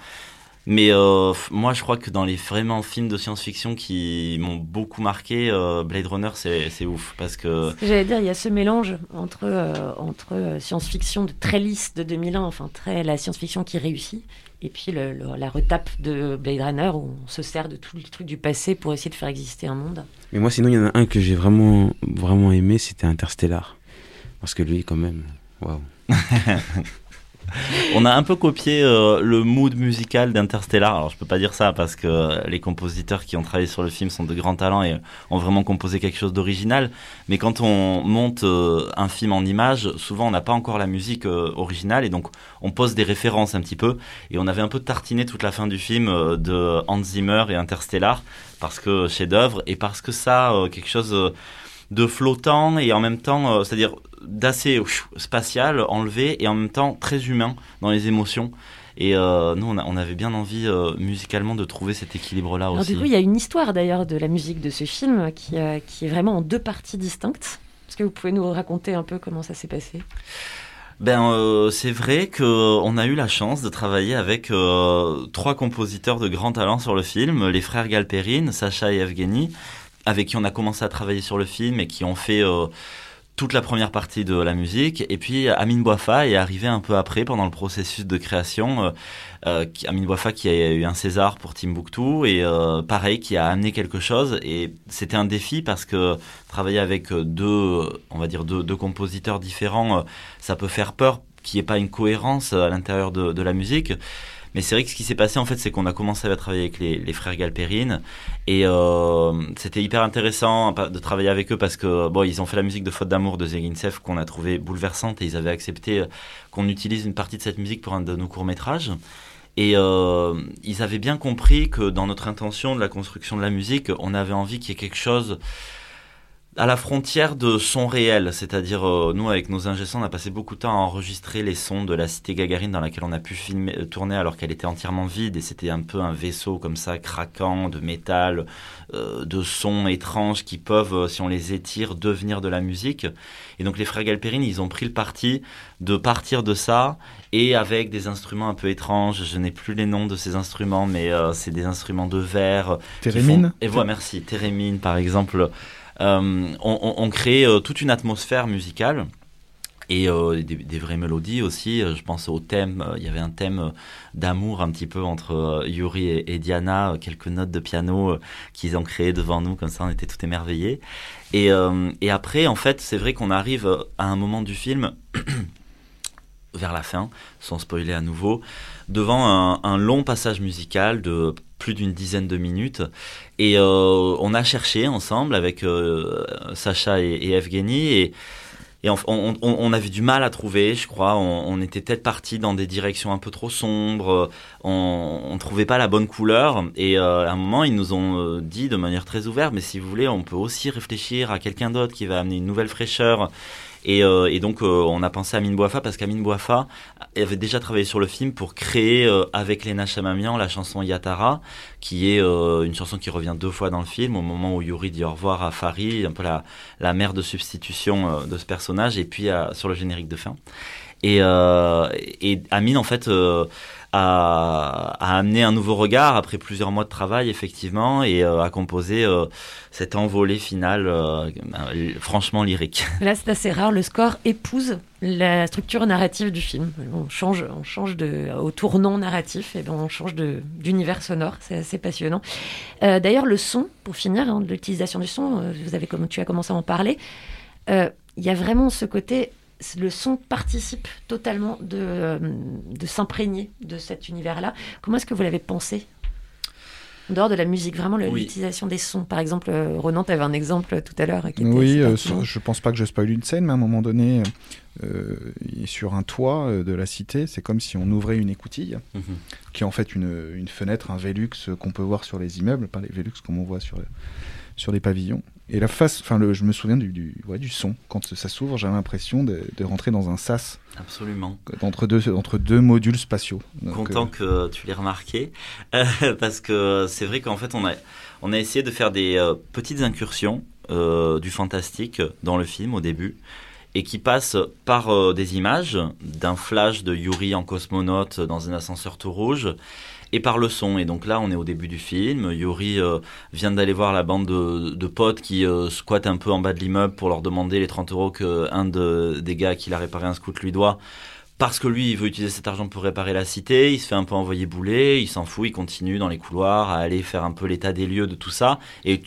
Mais euh, moi, je crois que dans les vraiment films de science-fiction qui m'ont beaucoup marqué, euh, Blade Runner, c'est c'est ouf. Parce que j'allais dire, il y a ce mélange entre, euh, entre science-fiction de très lisse de 2001, enfin très la science-fiction qui réussit, et puis le- le- la retape de Blade Runner où on se sert de tous les trucs du passé pour essayer de faire exister un monde. Mais moi, sinon, il y en a un que j'ai vraiment, vraiment aimé, c'était Interstellar. Parce que lui, quand même, waouh. *laughs* On a un peu copié euh, le mood musical d'Interstellar. Alors, je peux pas dire ça parce que les compositeurs qui ont travaillé sur le film sont de grands talents et ont vraiment composé quelque chose d'original. Mais quand on monte euh, un film en images, souvent on n'a pas encore la musique euh, originale et donc on pose des références un petit peu. Et on avait un peu tartiné toute la fin du film de Hans Zimmer et Interstellar parce que chef-d'œuvre et parce que ça, quelque chose. De flottant et en même temps, euh, c'est-à-dire d'assez spatial, enlevé et en même temps très humain dans les émotions. Et euh, nous, on, a- on avait bien envie euh, musicalement de trouver cet équilibre-là aussi. du coup, il y a une histoire d'ailleurs de la musique de ce film qui, euh, qui est vraiment en deux parties distinctes. Est-ce que vous pouvez nous raconter un peu comment ça s'est passé? Ben, c'est vrai que on a eu la chance de travailler avec trois compositeurs de grand talent sur le film, les frères Galperine, Sacha et Evgeny, avec qui on a commencé à travailler sur le film et qui ont fait euh, toute la première partie de la musique. Et puis Amine Boifa est arrivé un peu après, pendant le processus de création. Euh, euh, Amine Boifa qui a eu un César pour Timbuktu et euh, pareil qui a amené quelque chose. Et c'était un défi parce que travailler avec deux, on va dire deux, compositeurs différents, ça peut faire peur qu'il n'y ait pas une cohérence à l'intérieur de la musique. Mais c'est vrai que ce qui s'est passé en fait, c'est qu'on a commencé à travailler avec les, frères Galperine et euh, c'était hyper intéressant de travailler avec eux parce que bon, ils ont fait la musique de Faute d'amour de Zegintsev qu'on a trouvé bouleversante et ils avaient accepté qu'on utilise une partie de cette musique pour un de nos courts métrages. Et euh, ils avaient bien compris que dans notre intention de la construction de la musique, on avait envie qu'il y ait quelque chose à la frontière de son réel, c'est-à-dire euh, nous avec nos ingénieurs, on a passé beaucoup de temps à enregistrer les sons de la cité Gagarine dans laquelle on a pu filmer, euh, tourner alors qu'elle était entièrement vide et c'était un peu un vaisseau comme ça craquant de métal, euh, de sons étranges qui peuvent, si on les étire, devenir de la musique. Et donc les frères Galperine, ils ont pris le parti de partir de ça et avec des instruments un peu étranges. Je n'ai plus les noms de ces instruments, mais euh, c'est des instruments de verre. font- Et voilà, merci. Thérémine, par exemple. Euh, on, on- crée euh, toute une atmosphère musicale et euh, des, vraies mélodies aussi. Je pense au thème. Il y avait un thème d'amour un petit peu entre Yuri et, Diana. Quelques notes de piano qu'ils ont créées devant nous, comme ça on était tout émerveillés. Et, après, en fait, c'est vrai qu'on arrive à un moment du film. *coughs* vers la fin, sans spoiler à nouveau, devant un long passage musical de plus d'une dizaine de minutes. Et euh, on a cherché ensemble avec euh, Sacha et, Evgeny et, on, on, on- avait du mal à trouver, je crois. On, était peut-être parti dans des directions un peu trop sombres. On, on trouvait pas la bonne couleur. Et euh, à un moment, ils nous ont dit de manière très ouverte, mais si vous voulez, on peut aussi réfléchir à quelqu'un d'autre qui va amener une nouvelle fraîcheur. Et, euh, et donc, euh, on a pensé à Amine Boafa parce qu'Amine Boafa avait déjà travaillé sur le film pour créer euh, avec Lena Chamamian la chanson Yatara, qui est une chanson qui revient deux fois dans le film, au moment où Yuri dit au revoir à Farid, un peu la, mère de substitution de ce personnage, et puis sur le générique de fin. Et, euh, Amine, en fait, a, a amené un nouveau regard après plusieurs mois de travail, effectivement, et a composé euh, finale euh, euh, franchement lyrique. *laughs* Là, c'est assez rare. Le score épouse la structure narrative du film. On change, on change de, au tournant narratif, et ben on change d'univers sonore. C'est assez passionnant. Euh, D'ailleurs, le son, pour finir, hein, l'utilisation du son, euh, vous avez, tu as commencé à en parler, euh, il y a vraiment ce côté. Le son participe totalement de, euh, de s'imprégner de cet univers-là. Comment est-ce que vous l'avez pensé? En dehors de la musique, vraiment Oui. l'utilisation des sons. Par exemple, euh, Ronan, tu avais un exemple tout à l'heure. qui était Oui, euh, je pense pas que je spoil une scène, mais à un moment donné, euh, sur un toit de la cité, c'est comme si on ouvrait une écoutille, Mhm. qui est en fait une, une fenêtre, un Velux qu'on peut voir sur les immeubles, pas les Velux comme on voit sur, le- sur les pavillons. Et la face, enfin, le- je me souviens du, du, ouais, du son. Quand ça s'ouvre, j'ai l'impression de, de rentrer dans un sas Absolument. entre deux, entre deux modules spatiaux. Donc, Content euh, que tu l'aies remarqué, euh, *laughs* parce que c'est vrai qu'en fait on a, on a essayé de faire des euh, petites incursions euh, du fantastique dans le film au début, et qui passent par des images d'un flash de Yuri en cosmonaute dans un ascenseur tout rouge, et par le son. Et donc là, on est au début du film. Yuri euh, vient d'aller voir la bande de, potes qui euh, squattent un peu en bas de l'immeuble pour leur demander les 30 euros que un de, des gars qui l'a réparé un scout lui doit. Parce que lui, il veut utiliser cet argent pour réparer la cité, il se fait un peu envoyer bouler, il s'en fout, il continue dans les couloirs à aller faire un peu l'état des lieux de tout ça, et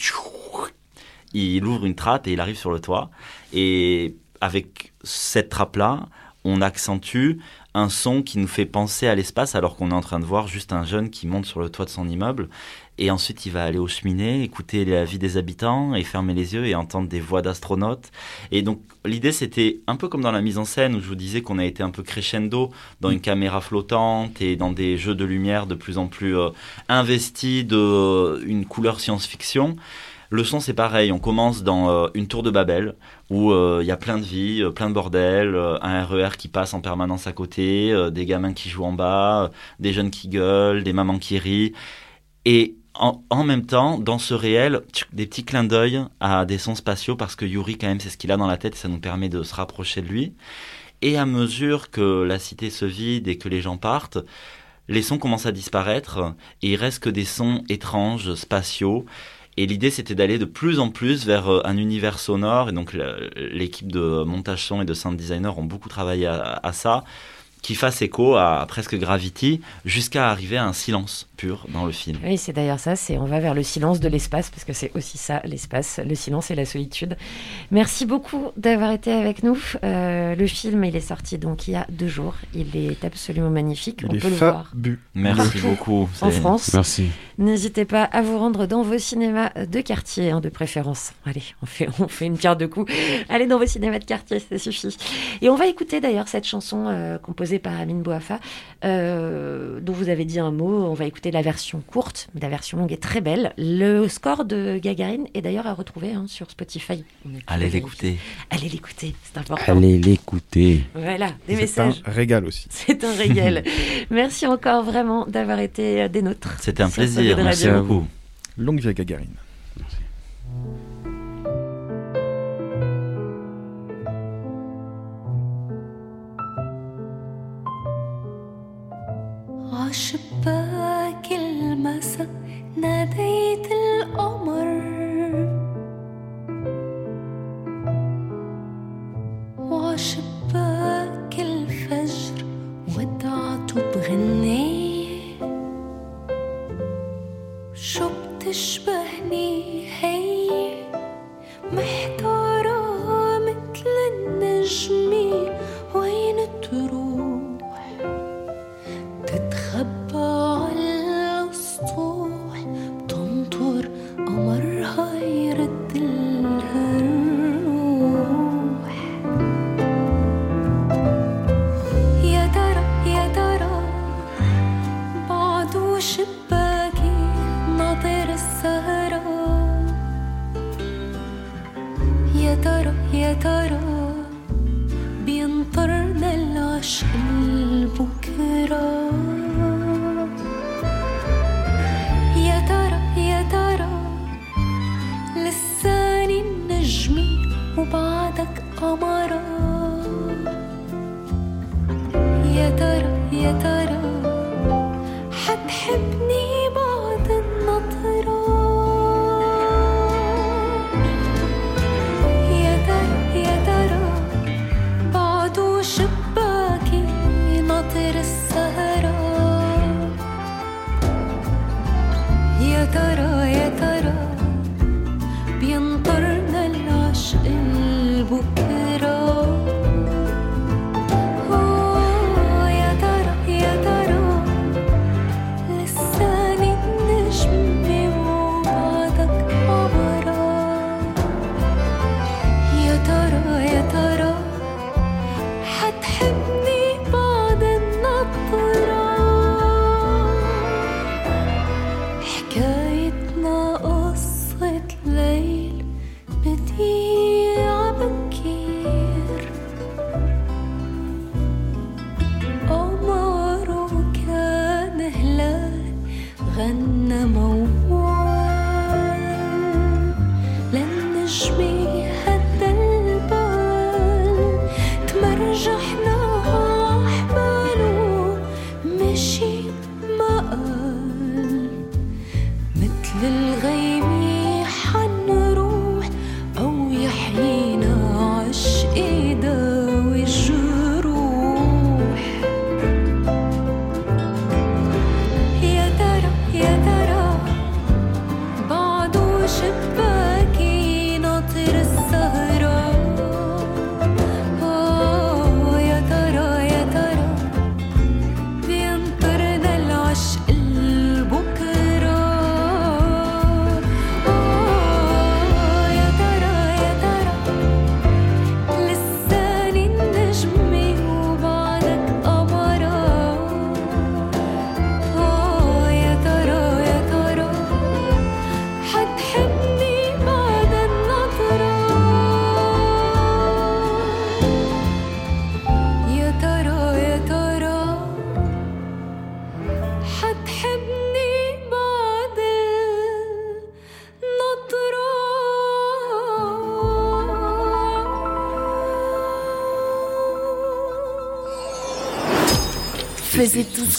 il ouvre une trappe et il arrive sur le toit. Et avec cette trappe-là, on accentue un son qui nous fait penser à l'espace alors qu'on est en train de voir juste un jeune qui monte sur le toit de son immeuble. Et ensuite, il va aller aux cheminées, écouter la vie des habitants et fermer les yeux et entendre des voix d'astronautes. Et donc, l'idée, c'était un peu comme dans la mise en scène où je vous disais qu'on a été un peu crescendo dans une caméra flottante et dans des jeux de lumière de plus en plus euh, investis de euh, couleur science-fiction. Le son, c'est pareil. On commence dans euh, une tour de Babel où euh, il y a plein de vie, euh, plein de bordel, un RER qui passe en permanence à côté, des gamins qui jouent en bas, des jeunes qui gueulent, des mamans qui rient. Et en, en même temps, dans ce réel, des petits clins d'œil à des sons spatiaux parce que Yuri, quand même, c'est ce qu'il a dans la tête et ça nous permet de se rapprocher de lui. Et à mesure que la cité se vide et que les gens partent, les sons commencent à disparaître et il reste que des sons étranges, spatiaux. Et l'idée, c'était d'aller de plus en plus vers euh, un univers sonore. Et donc, l'équipe de montage son et de sound designer ont beaucoup travaillé à ça, qui fasse écho à presque Gravity, jusqu'à arriver à un silence. Pur dans le film. Oui, c'est d'ailleurs ça, c'est on va vers le silence de l'espace, parce que c'est aussi ça, l'espace, le silence et la solitude. Merci beaucoup d'avoir été avec nous. Euh, le film, il est sorti donc il y a deux jours. Il est absolument magnifique. Il on est peut le voir. Merci beaucoup. en France. Merci. N'hésitez pas à vous rendre dans vos cinémas de quartier, hein, de préférence. Allez, on fait, *laughs* on fait une pierre de coups. Allez dans vos cinémas de quartier, ça suffit. Et on va écouter d'ailleurs cette chanson euh, composée par Amine Bouafa, euh, dont vous avez dit un mot. On va écouter la version courte, mais la version longue est très belle. Le score de Gagarine est d'ailleurs à retrouver hein, sur Spotify. Allez l'écouter. Allez l'écouter, c'est important. Allez l'écouter. Voilà, des messages. *laughs* C'est un régal aussi. *laughs* C'est un régal. Merci encore vraiment d'avoir été euh, des nôtres. C'était un plaisir. Merci à vous. Longue vie à Gagarine. المسا ناديت القمر. وعشباك الفجر ودعته بغنية شو بتشبهني I to rok.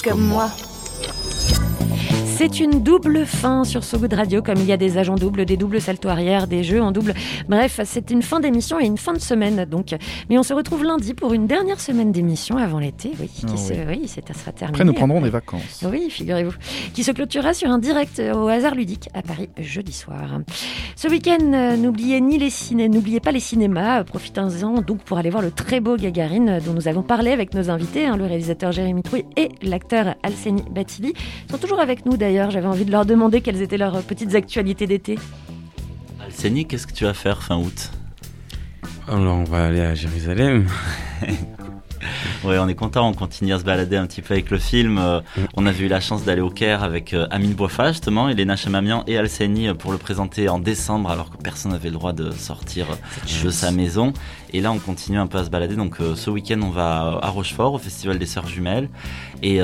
comme, moi. C'est une double fin sur So Good Radio, comme il y a des agents doubles, des doubles salto arrière, des jeux en double. Bref, c'est une fin d'émission et une fin de semaine, donc. Mais on se retrouve lundi pour une dernière semaine d'émission avant l'été, oui, qui Ah se- oui. oui, ça sera terminé. Après, nous prendrons des vacances. Oui, figurez-vous. Qui se clôturera sur un direct euh, au hasard ludique à Paris jeudi soir. Ce week-end, euh, n'oubliez ni les ciné, n'oubliez pas les cinémas. euh, Profitez-en donc pour aller voir le très beau Gagarine dont nous avons parlé avec nos invités, hein, le réalisateur Jérémy Trouille et l'acteur Alseni Batili. Ils sont toujours avec nous d'ailleurs. J'avais envie de leur demander quelles étaient leurs petites actualités d'été. Alceni, qu'est-ce que tu vas faire fin août? Alors, on va aller à Jérusalem. *laughs* *laughs* Ouais, on est content, on continue à se balader un petit peu avec le film. Euh, on avait eu la chance d'aller au Caire avec euh, Amine Boifa, justement, Elena Chamamian et Alseni euh, pour le présenter en décembre, alors que personne n'avait le droit de sortir de sa maison. Et là, on continue un peu à se balader. Donc, euh, ce week-end, on va à Rochefort, au Festival des Sœurs Jumelles. Et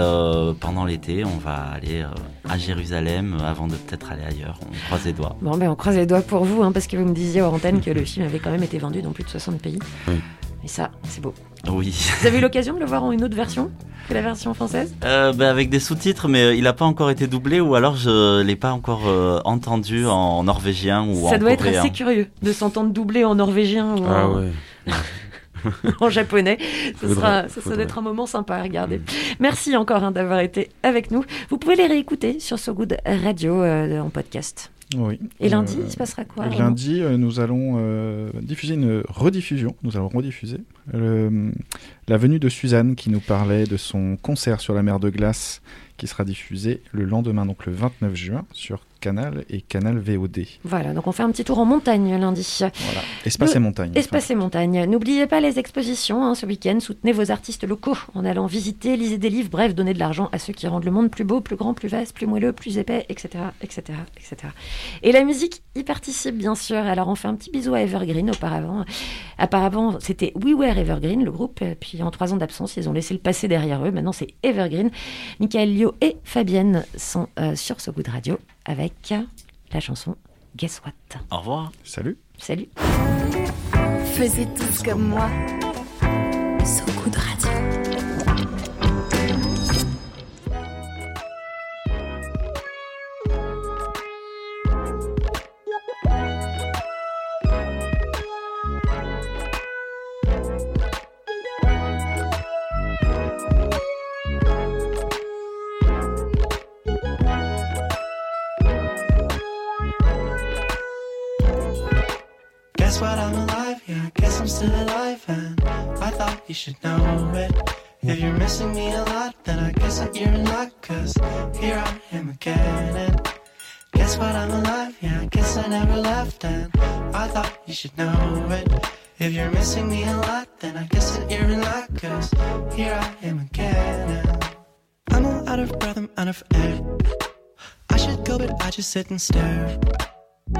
pendant l'été, on va aller à Jérusalem avant de peut-être aller ailleurs. On croise les doigts. Bon, ben on croise les doigts pour vous, hein, parce que vous me disiez hors antenne que le *laughs* film avait quand même été vendu dans plus de 60 pays. Oui. Et ça, c'est beau. Oui. Vous avez eu l'occasion de le voir en une autre version que la version française? Euh, bah, avec des sous-titres, mais euh, il n'a pas encore été doublé ou alors je l'ai pas encore euh, entendu en norvégien ou en Ça doit être coréen. assez curieux de s'entendre doubler en norvégien ou Ah en, ouais. *laughs* en japonais. Ce Faudrait, sera, ça, ça doit être un moment sympa à regarder. Merci encore hein, d'avoir été avec nous. Vous pouvez les réécouter sur So Good Radio euh, en podcast. Oui. Et lundi, Euh, il se passera quoi Lundi, euh, nous allons euh, diffuser une rediffusion. Nous allons rediffuser la venue de Suzanne qui nous parlait de son concert sur la mer de glace qui sera diffusé le lendemain, donc le 29 juin, sur Canal et Canal VOD. Voilà, donc on fait un petit tour en montagne lundi. Voilà. Espace Le- et montagne. Espace et montagne. N'oubliez pas les expositions hein, ce week-end. Soutenez vos artistes locaux en allant visiter, lisez des livres, bref, donnez de l'argent à ceux qui rendent le monde plus beau, plus grand, plus vaste, plus moelleux, plus épais, etc., etc., etc. Et la musique y participe, bien sûr. Alors on fait un petit bisou à Evergreen auparavant. Apparemment, c'était We Were Evergreen, le groupe. Puis en trois ans d'absence, ils ont laissé le passé derrière eux. Maintenant, c'est Evergreen. Michael Lio et Fabienne sont euh, sur ce goût de radio avec la chanson Guess What. Au revoir. Salut. Salut. Faisez tous comme moi. Good you should know it. If you're missing me a lot, then I guess that you're in luck. Cause here I am again. And guess what? I'm alive. Yeah, I guess I never left. And I thought you should know it. If you're missing me a lot, then I guess that you're in luck. Cause here I am again. And I'm all out of breath, I'm out of air. I should go, but I just sit and stare.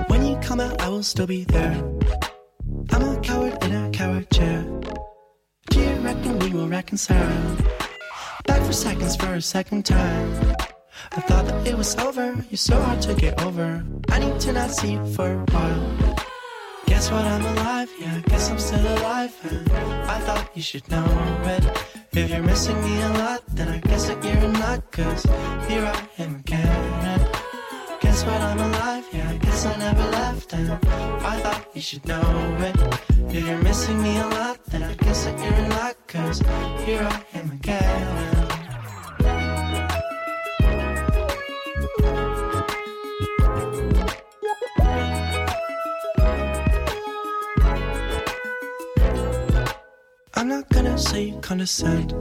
When you come out, I will still be there. Will reconcile? Back for seconds for a second time. I thought that it was over. You're so hard to get over. I need to not see you for a while. Guess what? I'm alive. Yeah, guess I'm still alive. And I thought you should know it. If you're missing me a lot, then I guess that you're luck. Cause here I am again. Guess what? I'm alive. Yeah, I guess I never left. And I thought you should know it. If you're missing me a lot, then I guess that you're in luck. Cause here I am again. I'm not gonna say you condescend,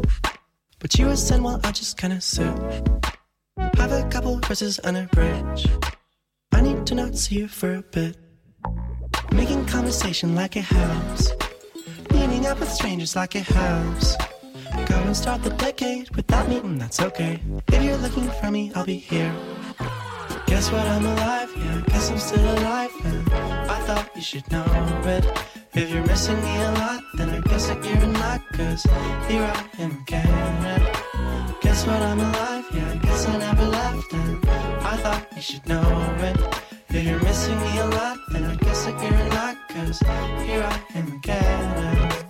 but you ascend while I just kinda sit. Have a couple verses and a bridge. I need to not see you for a bit. Making conversation like it helps. Meeting up with strangers like it helps. Go and start the decade without me, and that's okay. If you're looking for me, I'll be here. Guess what? I'm alive, yeah, guess I'm still alive. And I thought you should know it. If you're missing me a lot, then I guess that you're luck. Cause here I am again. Guess what? I'm alive, yeah, I guess I never left. And I thought you should know it. If you're missing me a lot, then I guess that you're in luck. Cause here I am again.